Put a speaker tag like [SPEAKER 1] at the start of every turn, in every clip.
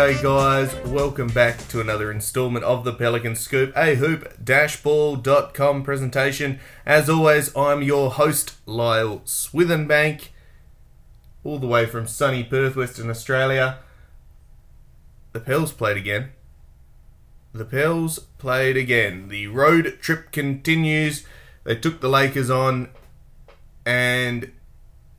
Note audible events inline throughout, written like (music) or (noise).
[SPEAKER 1] G'day, guys. Welcome back to another installment of the Pelican Scoop, a hoop-ball.com presentation. As always, I'm your host, Lyle Swithenbank, all the way from sunny Perth, Western Australia. The Pels played again. The Pels played again. The road trip continues. They took the Lakers on and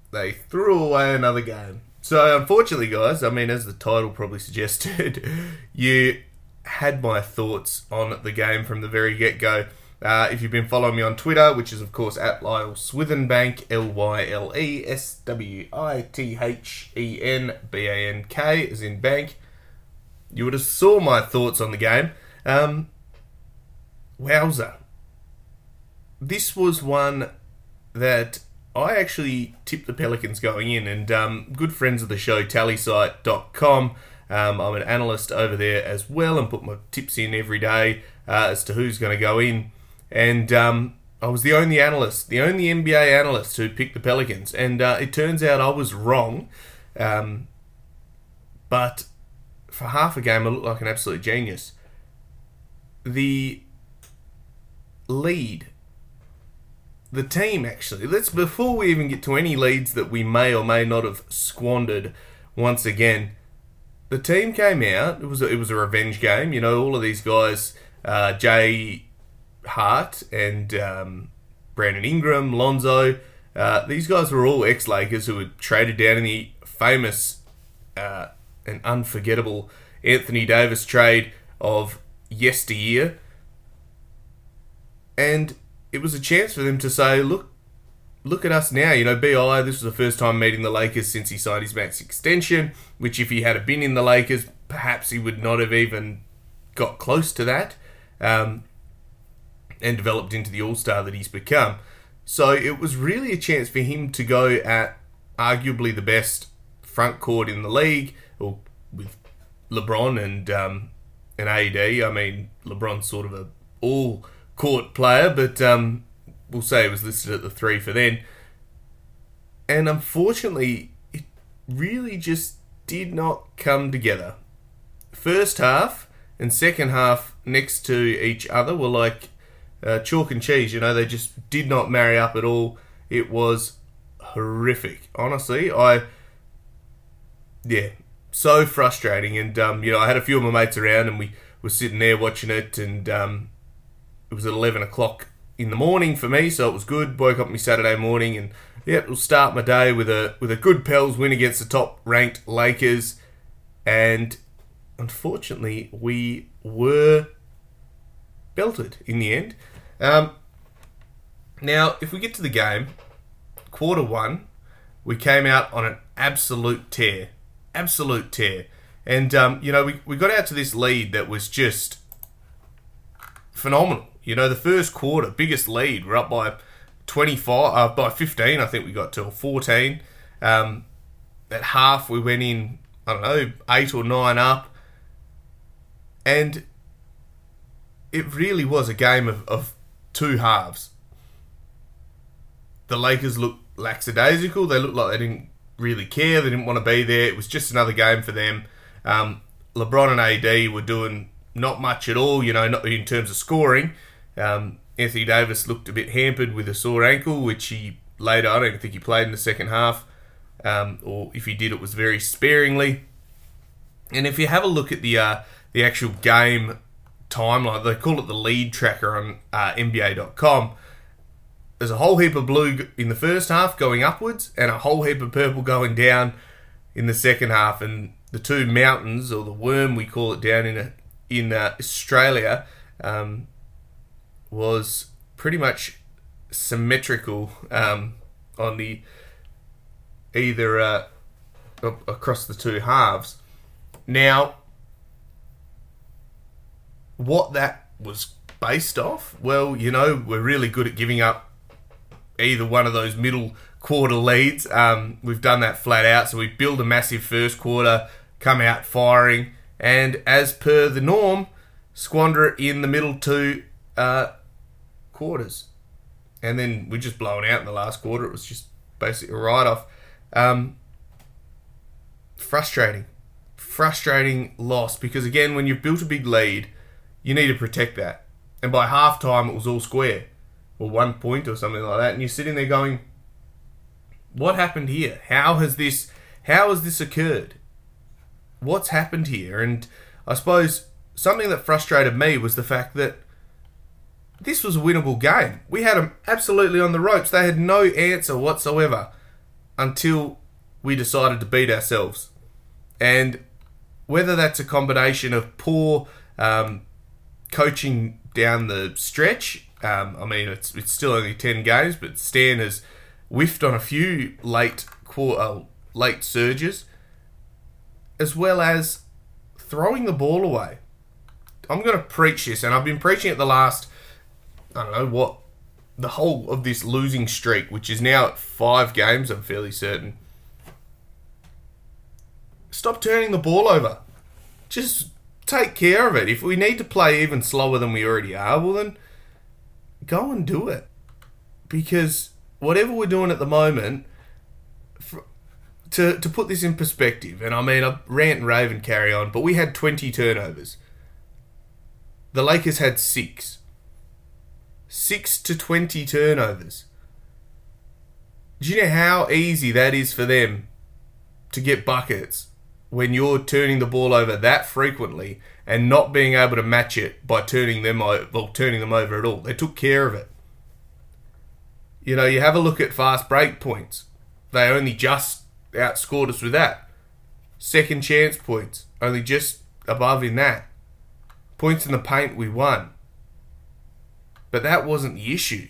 [SPEAKER 1] they threw away another game. So, unfortunately, guys, I mean, as the title probably suggested, (laughs) you had my thoughts on the game from the very get go. Uh, if you've been following me on Twitter, which is of course at Lyle Swithenbank, L Y L E S W I T H E N B A N K, as in bank, you would have saw my thoughts on the game. Um, wowza! This was one that I actually tipped the Pelicans going in, and um, good friends of the show, tallysite.com. Um, I'm an analyst over there as well and put my tips in every day uh, as to who's going to go in. And um, I was the only analyst, the only NBA analyst who picked the Pelicans. And uh, it turns out I was wrong. Um, but for half a game, I looked like an absolute genius. The lead the team actually. Let's before we even get to any leads that we may or may not have squandered once again. The team came out. It was a, it was a revenge game. You know, all of these guys, uh, Jay Hart and um, Brandon Ingram, Lonzo. Uh, these guys were all ex Lakers who were traded down in the famous uh, and unforgettable Anthony Davis trade of yesteryear. And it was a chance for them to say, look, look at us now. You know, Bi, this was the first time meeting the Lakers since he signed his max extension. Which, if he had been in the Lakers, perhaps he would not have even got close to that, um, and developed into the All Star that he's become. So it was really a chance for him to go at arguably the best front court in the league, or with LeBron and um, AD. I mean, LeBron's sort of a all court player, but um, we'll say it was listed at the three for then. And unfortunately, it really just did not come together. First half and second half next to each other were like uh, chalk and cheese. You know, they just did not marry up at all. It was horrific. Honestly, I yeah, so frustrating. And um, you know, I had a few of my mates around, and we were sitting there watching it, and um, it was at 11 o'clock in the morning for me, so it was good. Woke up me Saturday morning and yeah, we'll start my day with a with a good Pels win against the top ranked Lakers. And unfortunately, we were belted in the end. Um, now, if we get to the game, quarter one, we came out on an absolute tear. Absolute tear. And, um, you know, we, we got out to this lead that was just phenomenal. You know, the first quarter, biggest lead, we're up by 25, uh, by 15, I think we got to, 14. Um, at half, we went in, I don't know, 8 or 9 up. And it really was a game of, of two halves. The Lakers looked lackadaisical. They looked like they didn't really care. They didn't want to be there. It was just another game for them. Um, LeBron and AD were doing not much at all, you know, not in terms of scoring. Um, Anthony Davis looked a bit hampered with a sore ankle, which he later, I don't think he played in the second half, um, or if he did, it was very sparingly. And if you have a look at the uh, the actual game timeline, they call it the lead tracker on uh, NBA.com. There's a whole heap of blue in the first half going upwards, and a whole heap of purple going down in the second half. And the two mountains, or the worm we call it down in a, in uh, Australia, um, was pretty much symmetrical um, on the either uh, across the two halves. Now, what that was based off, well, you know, we're really good at giving up either one of those middle quarter leads. Um, we've done that flat out, so we build a massive first quarter, come out firing, and as per the norm, squander it in the middle two uh, quarters. And then we just blown out in the last quarter. It was just basically a write off. Um, frustrating. frustrating loss because again, when you've built a big lead, you need to protect that. And by half time, it was all square, or one point or something like that. And you're sitting there going, "What happened here? How has this? How has this occurred? What's happened here?" And I suppose something that frustrated me was the fact that this was a winnable game. We had them absolutely on the ropes. They had no answer whatsoever until we decided to beat ourselves. And whether that's a combination of poor um, coaching down the stretch, um, I mean, it's, it's still only 10 games, but Stan has whiffed on a few late, uh, late surges, as well as throwing the ball away. I'm going to preach this, and I've been preaching it the last I don't know what the whole of this losing streak, which is now at five games, I'm fairly certain. Stop turning the ball over. Just take care of it. If we need to play even slower than we already are, well then go and do it. Because whatever we're doing at the moment, to to put this in perspective, and I mean I rant and rave and carry on, but we had 20 turnovers. The Lakers had six. 6 to 20 turnovers. Do you know how easy that is for them to get buckets when you're turning the ball over that frequently and not being able to match it by turning them over, well, turning them over at all? They took care of it. You know, you have a look at fast break points. They only just outscored us with that. Second chance points, only just above in that. Points in the paint, we won. But that wasn't the issue.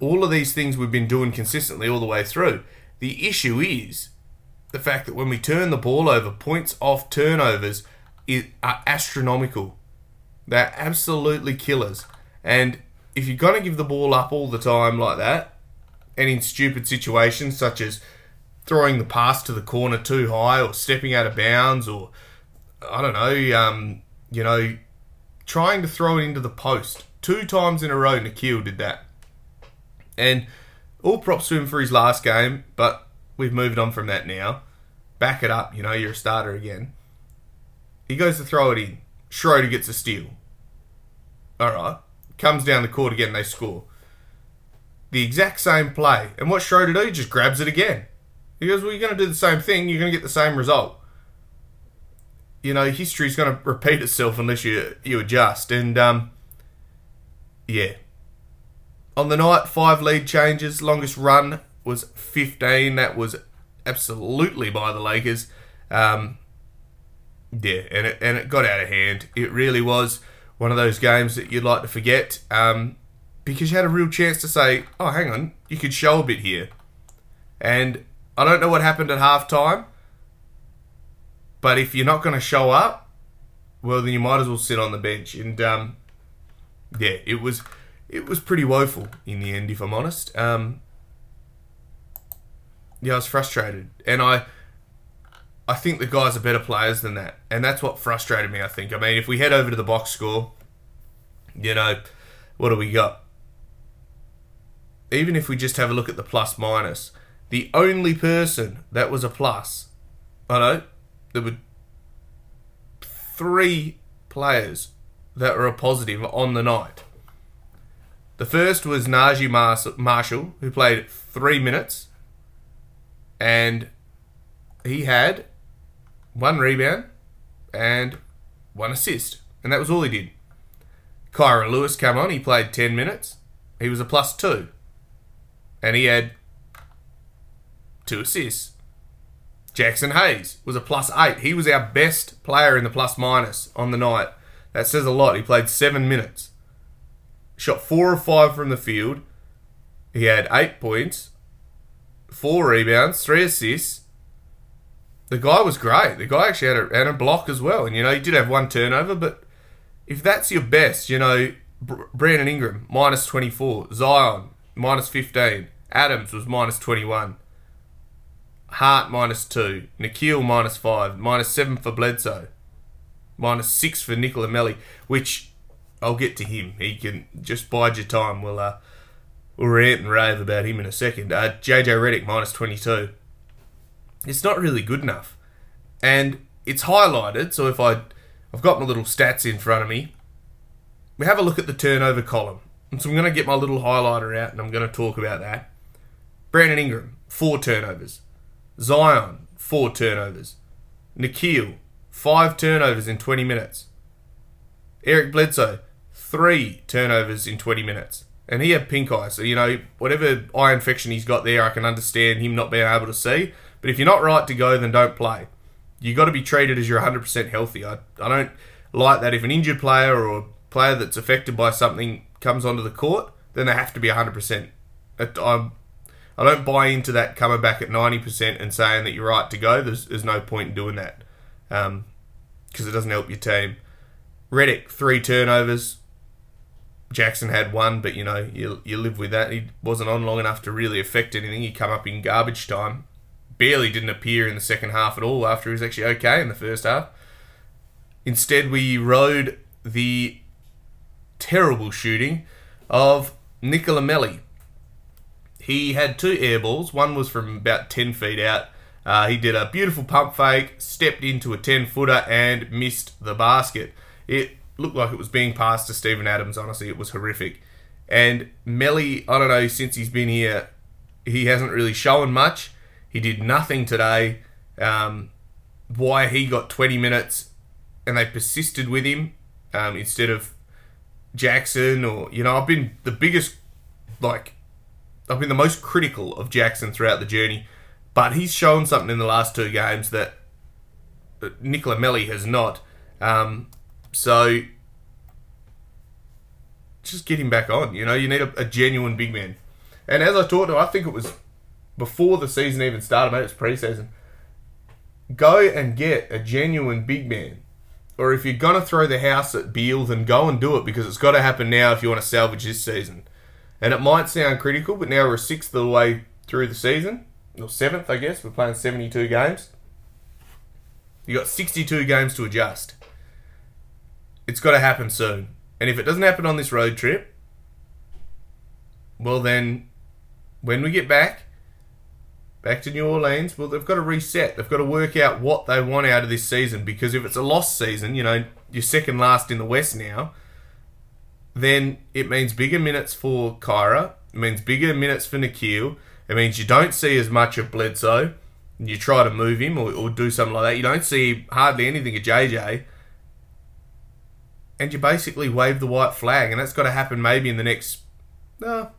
[SPEAKER 1] All of these things we've been doing consistently all the way through. The issue is the fact that when we turn the ball over, points off turnovers are astronomical. They're absolutely killers. And if you're going to give the ball up all the time like that, and in stupid situations such as throwing the pass to the corner too high or stepping out of bounds or, I don't know, um, you know, trying to throw it into the post Two times in a row, Nickeil did that. And all props to him for his last game, but we've moved on from that now. Back it up, you know, you're a starter again. He goes to throw it in. Schroeder gets a steal. Alright. Comes down the court again, they score. The exact same play. And what Schroeder do? He just grabs it again. He goes, Well, you're going to do the same thing, you're going to get the same result. You know, history's going (laughs) to repeat itself unless you you adjust. And um, yeah. On the night, five lead changes. Longest run was 15. That was absolutely by the Lakers. Um, yeah, and it, and it got out of hand. It really was one of those games that you'd like to forget um, because you had a real chance to say, oh, hang on, you could show a bit here. And I don't know what happened at halftime, but if you're not going to show up, well, then you might as well sit on the bench. And um, yeah, it was it was pretty woeful in the end, if I'm honest. Um, yeah, I was frustrated, and I I think the guys are better players than that, and that's what frustrated me. I think. I mean, if we head over to the box score, you know, what do we got? Even if we just have a look at the plus minus, the only person that was a plus, I know there were three players that were a positive on the night. The first was Naji Marshall, who played three minutes, and he had one rebound and one assist, and that was all he did. Kira Lewis came on, he played 10 minutes, he was a plus two, and he had two assists. Jaxson Hayes was a plus eight. He was our best player in the plus minus on the night that says a lot. He played seven minutes, shot four or five from the field. He had eight points, four rebounds, three assists. The guy was great. The guy actually had a, had a block as well. And, you know, he did have one turnover, but if that's your best, you know, Brandon Ingram, minus 24. Zion, minus 15. Adams was minus 21. Hart, minus 2. Nickeil, minus 5. Minus 7 for Bledsoe minus six for Nicola Melli, which I'll get to him. He can just bide your time. We'll uh, we'll rant and rave about him in a second. Uh, JJ Redick minus twenty two. It's not really good enough, and it's highlighted. So if I, I've got my little stats in front of me. We have a look at the turnover column. And so I'm going to get my little highlighter out and I'm going to talk about that. Brandon Ingram, four turnovers. Zion, four turnovers. Nickeil, five turnovers in 20 minutes. Eric Bledsoe, three turnovers in 20 minutes. And he had pink eye, so, you know, whatever eye infection he's got there, I can understand him not being able to see. But if you're not right to go, then don't play. You've got to be treated as you're 100% healthy. I, I don't like that if an injured player or a player that's affected by something comes onto the court, then they have to be 100%. I'm, I don't buy into that coming back at 90% and saying that you're right to go. There's, there's no point in doing that because um, it doesn't help your team. Redick, three turnovers. Jaxson had one, but you know, you, you live with that. He wasn't on long enough to really affect anything. He come up in garbage time. Barely didn't appear in the second half at all after he was actually okay in the first half. Instead, we rode the terrible shooting of Nicola Melli. He had two air balls. One was from about 10 feet out. Uh, he did a beautiful pump fake, stepped into a 10 footer, and missed the basket. It looked like it was being passed to Steven Adams. Honestly, it was horrific. And Melli, I don't know, since he's been here, he hasn't really shown much. He did nothing today. Um, why he got 20 minutes and they persisted with him um, instead of Jaxson or, you know, I've been the biggest, like, I've been the most critical of Jaxson throughout the journey. But he's shown something in the last two games that Nicola Melli has not. Um, so just get him back on. You know, you need a, a genuine big man. And as I talked to, I think it was before the season even started, maybe it's preseason. Go and get a genuine big man. Or if you're gonna throw the house at Beal, then go and do it because it's got to happen now if you want to salvage this season. And it might sound critical, but now we're a sixth of the way through the season, or seventh, I guess. We're playing 72 games. You got 62 games to adjust. It's got to happen soon. And if it doesn't happen on this road trip, well, then when we get back, back to New Orleans, well, they've got to reset. They've got to work out what they want out of this season because if it's a lost season, you know, you're second last in the West now, then it means bigger minutes for Kira. It means bigger minutes for Nickeil. It means you don't see as much of Bledsoe. You try to move him or, or do something like that. You don't see hardly anything of JJ and you basically wave the white flag, and that's got to happen maybe in the next, no,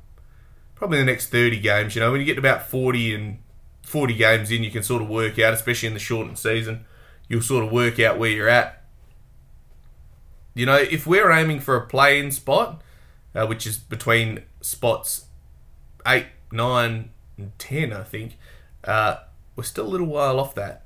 [SPEAKER 1] probably the next 30 games. You know, when you get about 40 and 40 games in, you can sort of work out, especially in the shortened season, you'll sort of work out where you're at. You know, if we're aiming for a play-in spot, uh, which is between spots 8, 9, and 10, I think, uh, we're still a little while off that.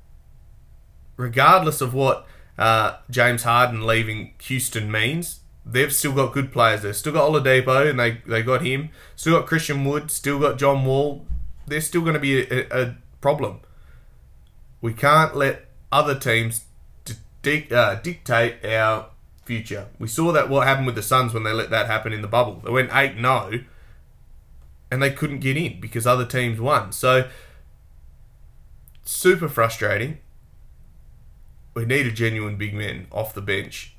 [SPEAKER 1] Regardless of what uh, James Harden leaving Houston means. They've still got good players. They've still got Oladipo, and they, they got him. Still got Christian Wood. Still got John Wall. They're still going to be a, a, problem. We can't let other teams uh, dictate our future. We saw that what happened with the Suns when they let that happen in the bubble. They went 8 0 and they couldn't get in because other teams won. So, super frustrating we need a genuine big man off the bench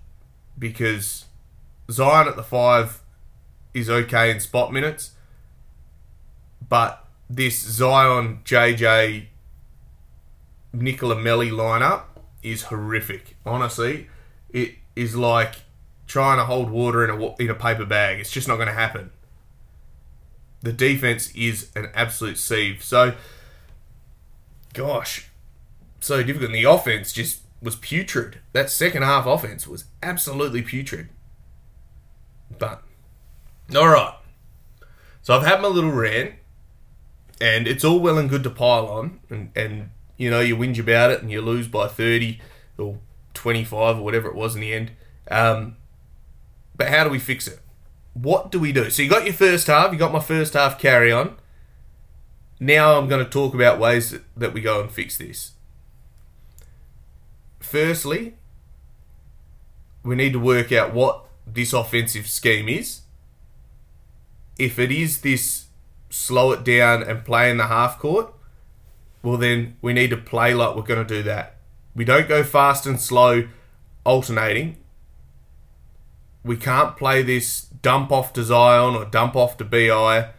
[SPEAKER 1] because Zion at the five is okay in spot minutes, but this Zion, JJ, Nicola Melli lineup is horrific. Honestly, it is like trying to hold water in a in a paper bag. It's just not going to happen. The defense is an absolute sieve. So, gosh, so difficult. And the offense just was putrid. That second half offense was absolutely putrid. But, alright. So I've had my little rant, and it's all well and good to pile on, and, and you know, you whinge about it and you lose by 30 or 25 or whatever it was in the end. Um, but how do we fix it? What do we do? So you got your first half, you got my first half carry on. Now I'm going to talk about ways that, that we go and fix this firstly, we need to work out what this offensive scheme is. If it is this slow it down and play in the half court, well, then we need to play like we're going to do that. We don't go fast and slow alternating. We can't play this dump off to Zion or dump off to BI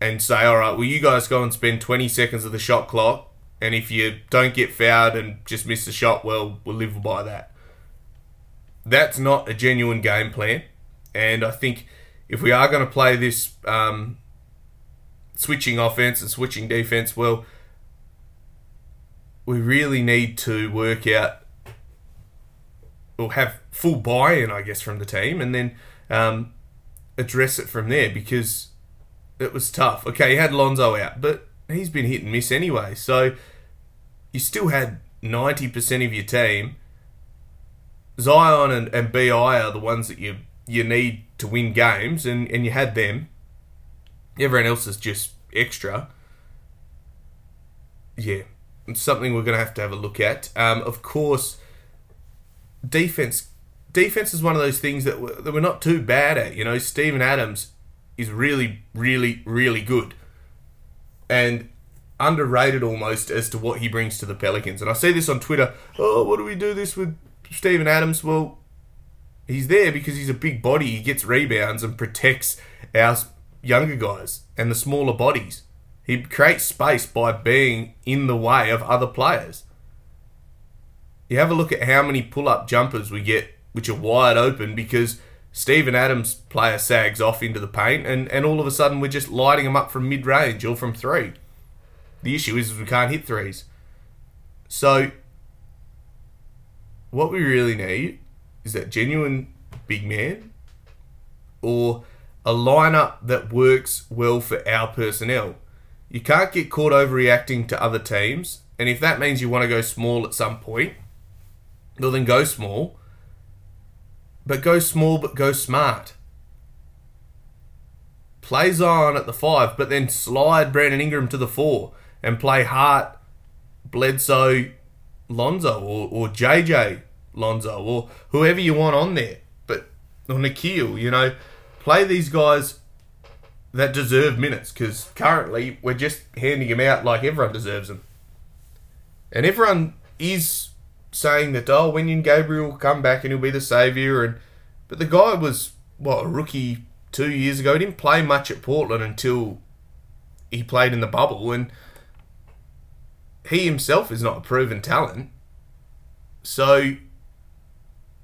[SPEAKER 1] and say, all right, well, you guys go and spend 20 seconds of the shot clock. And if you don't get fouled and just miss the shot, well, we'll live by that. That's not a genuine game plan. And I think if we are going to play this um, switching offense and switching defense, well, we really need to work out or have full buy-in, I guess, from the team, and then um, address it from there because it was tough. Okay, you had Lonzo out, but he's been hit and miss anyway. So you still had 90% of your team. Zion and, and BI are the ones that you you need to win games, and, and you had them. Everyone else is just extra. Yeah, it's something we're going to have to have a look at. Um, of course, defense defense is one of those things that we're, that we're not too bad at. You know, Steven Adams is really, really, really good. And underrated almost as to what he brings to the Pelicans. And I see this on Twitter. Oh, what do we do this with Steven Adams? Well, he's there because he's a big body. He gets rebounds and protects our younger guys and the smaller bodies. He creates space by being in the way of other players. You have a look at how many pull up jumpers we get which are wide open because Steven Adams player sags off into the paint, and, and all of a sudden we're just lighting them up from mid range or from three. The issue is we can't hit threes. So, what we really need is that genuine big man or a lineup that works well for our personnel. You can't get caught overreacting to other teams, and if that means you want to go small at some point, well, then go small but go small, but go smart. Play Zion at the five, but then slide Brandon Ingram to the four and play Hart, Bledsoe, Lonzo, or, or JJ Lonzo, or whoever you want on there. But, or Nickeil, you know, play these guys that deserve minutes because currently we're just handing them out like everyone deserves them. And everyone is saying that oh, Wenyen Gabriel will come back and he'll be the saviour, and but the guy was what a rookie two years ago. He didn't play much at Portland until he played in the bubble, and he himself is not a proven talent. So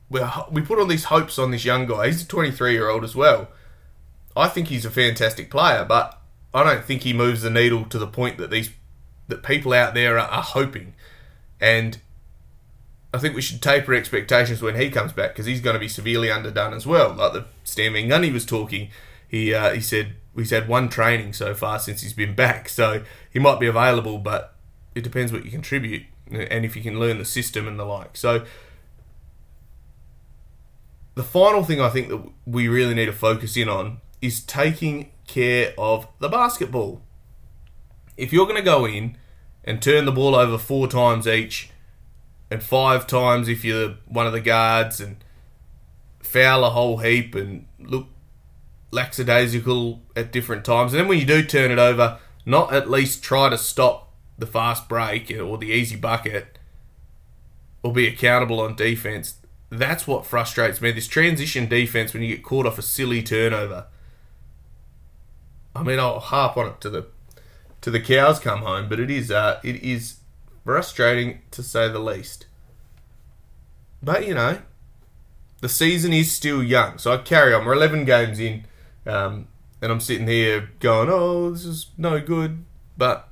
[SPEAKER 1] we we put all these hopes on this young guy. He's a 23 year old as well. I think he's a fantastic player, but I don't think he moves the needle to the point that these that people out there are, are hoping. And I think we should taper expectations when he comes back because he's going to be severely underdone as well. Like the Stan Van Gundy was talking, he uh, he said he's had one training so far since he's been back, so he might be available, but it depends what you contribute and if you can learn the system and the like. So the final thing I think that we really need to focus in on is taking care of the basketball. If you're going to go in and turn the ball over four times each and five times if you're one of the guards and foul a whole heap and look lackadaisical at different times. And then when you do turn it over, not at least try to stop the fast break or the easy bucket or be accountable on defense. That's what frustrates me. This transition defense when you get caught off a silly turnover. I mean, I'll harp on it to the to the cows come home, but it is uh, it is frustrating to say the least. But you know, the season is still young, so I carry on. We're 11 games in, um, and I'm sitting here going, "Oh, this is no good," but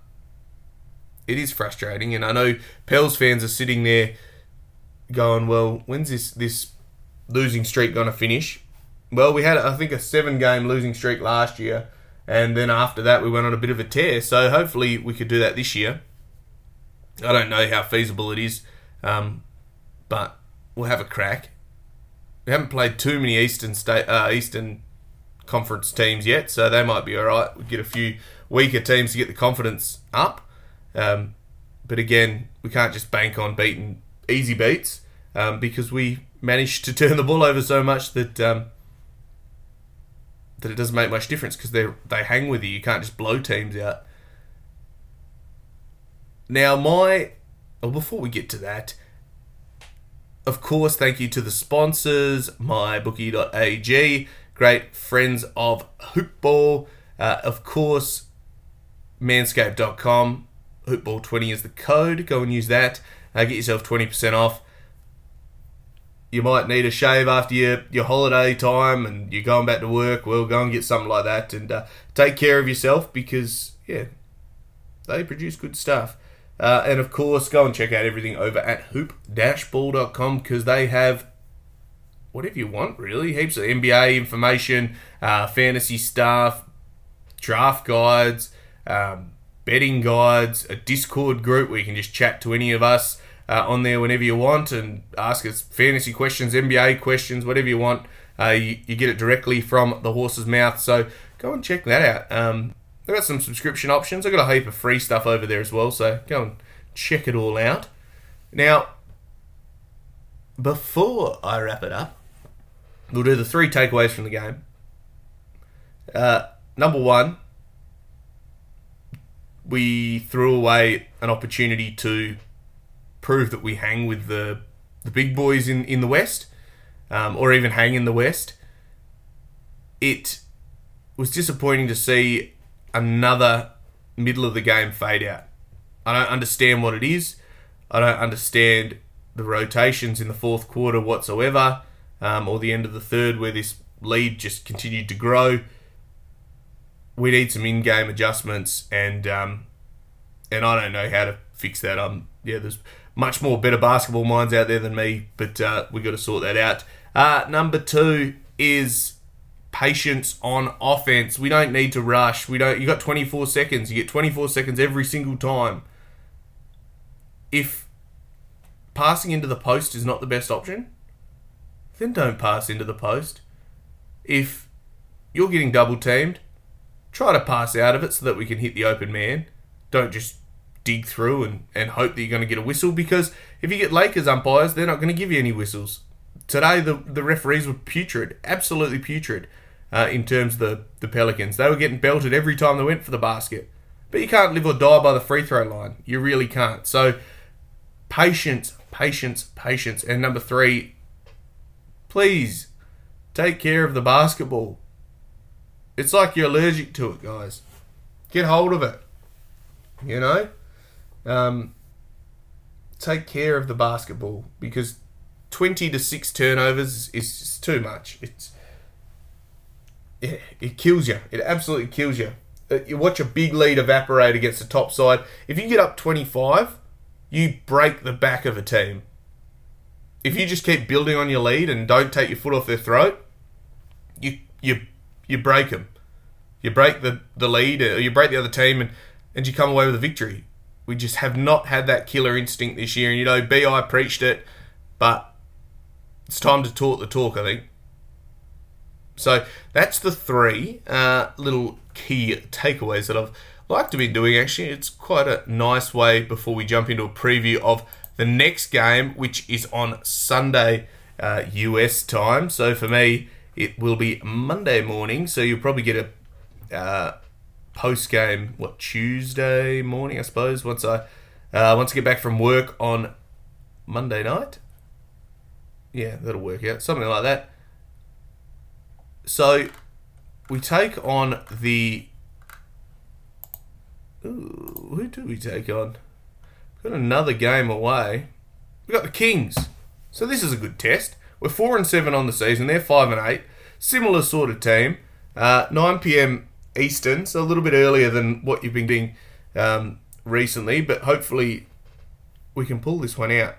[SPEAKER 1] it is frustrating, and I know Pels fans are sitting there going, "Well, when's this this losing streak going to finish?" Well, we had I think a seven game losing streak last year, and then after that we went on a bit of a tear. So hopefully we could do that this year. I don't know how feasible it is, um, but we'll have a crack. We haven't played too many Eastern State uh, Eastern Conference teams yet, so they might be all right. We get a few weaker teams to get the confidence up, um, but again, we can't just bank on beating easy beats um, because we managed to (laughs) turn the ball over so much that um, that it doesn't make much difference because they they hang with you. You can't just blow teams out. Now, my well, before we get to that, of course, thank you to the sponsors, mybookie.ag, great friends of Hoopball. Uh, of course, manscaped.com, Hoopball20 is the code. Go and use that. Uh, get yourself 20% off. You might need a shave after your, your holiday time and you're going back to work. Well, go and get something like that and uh, take care of yourself because, yeah, they produce good stuff. Uh, and of course, go and check out everything over at hoop-ball.com because they have whatever you want, really. Heaps of NBA information, uh, fantasy stuff, draft guides, um, betting guides, a Discord group where you can just chat to any of us uh, on there whenever you want and ask us fantasy questions, NBA questions, whatever you want. Uh, you, you, get it directly from the horse's mouth. So go and check that out. Um, I've got some subscription options. I've got a heap of free stuff over there as well, so go and check it all out. Now, before I wrap it up, we'll do the three takeaways from the game. Uh, number one, we threw away an opportunity to prove that we hang with the the big boys in, in the West, um, or even hang in the West. It was disappointing to see another middle of the game fade out. I don't understand what it is. I don't understand the rotations in the fourth quarter whatsoever, um, or the end of the third where this lead just continued to grow. We need some in-game adjustments, and um, and I don't know how to fix that. Um, yeah, there's much more better basketball minds out there than me, but uh, we got to sort that out. Uh, number two is patience on offense. We don't need to rush. We don't. You got 24 seconds. You get 24 seconds every single time. If passing into the post is not the best option, then don't pass into the post. If you're getting double teamed, try to pass out of it so that we can hit the open man. Don't just dig through and, and hope that you're going to get a whistle because if you get Lakers umpires, they're not going to give you any whistles. Today, the, the referees were putrid, absolutely putrid uh, in terms of the, the Pelicans. They were getting belted every time they went for the basket. But you can't live or die by the free throw line. You really can't. So, patience, patience, patience. And number three, please take care of the basketball. It's like you're allergic to it, guys. Get hold of it. You know? Um, take care of the basketball because 20 to 6 turnovers is just too much. It's it, it kills you. It absolutely kills you. Uh, you watch a big lead evaporate against the top side. If you get up 25, you break the back of a team. If you just keep building on your lead and don't take your foot off their throat, you you you break them. You break the, the lead, or you break the other team, and, and you come away with a victory. We just have not had that killer instinct this year. And, you know, BI preached it, but it's time to talk the talk, I think. So that's the three uh, little key takeaways that I've liked to be doing. Actually, it's quite a nice way before we jump into a preview of the next game, which is on Sunday uh, US time. So for me, it will be Monday morning. So you'll probably get a uh, post game what Tuesday morning, I suppose. Once I uh, once I get back from work on Monday night. Yeah, that'll work out. Something like that. So we take on the. Ooh, who do we take on? We've got another game away. We got the Kings. So this is a good test. We're four and seven on the season. They're five and eight. Similar sort of team. Uh, 9 p.m. Eastern, so a little bit earlier than what you've been doing um, recently, but hopefully we can pull this one out.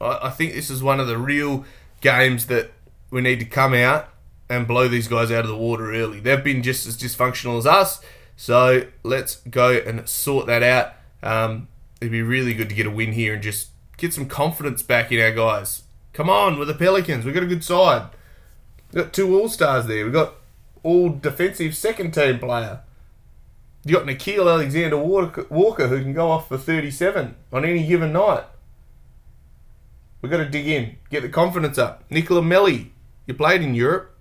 [SPEAKER 1] I, I think this is one of the real games that we need to come out and blow these guys out of the water early. They've been just as dysfunctional as us, so let's go and sort that out. Um, it'd be really good to get a win here and just get some confidence back in our guys. Come on, with the Pelicans, we've got a good side. We've got two All Stars there. We've got all defensive second team player. You got Nickeil Alexander Walker who can go off for 37 on any given night. We've got to dig in, get the confidence up. Nicola Melli, you played in Europe.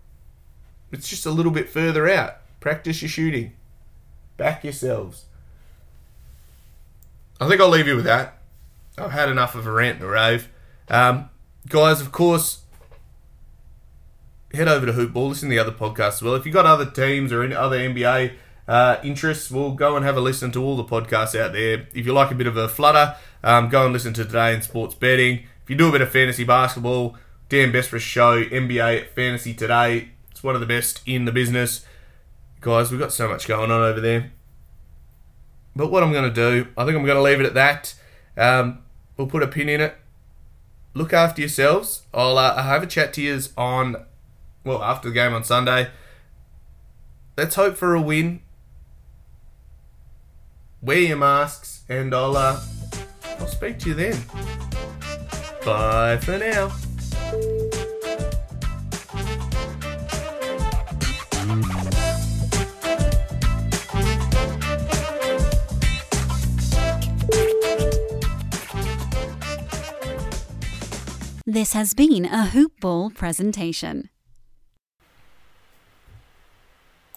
[SPEAKER 1] It's just a little bit further out. Practice your shooting. Back yourselves. I think I'll leave you with that. I've had enough of a rant and a rave. Um, guys, of course, head over to Hoopball. Listen to the other podcasts as well. If you've got other teams or any other NBA uh, interests, we'll go and have a listen to all the podcasts out there. If you like a bit of a flutter, um, go and listen to Today in Sports Betting. If you do a bit of fantasy basketball, Dan Besbris Show, NBA Fantasy Today. It's one of the best in the business. Guys, we've got so much going on over there. But what I'm going to do, I think I'm going to leave it at that. Um, we'll put a pin in it. Look after yourselves. I'll, uh, have a chat to you on, well, after the game on Sunday. Let's hope for a win. Wear your masks, and I'll, uh, I'll speak to you then. Bye for now.
[SPEAKER 2] This has been a Hoop Ball presentation.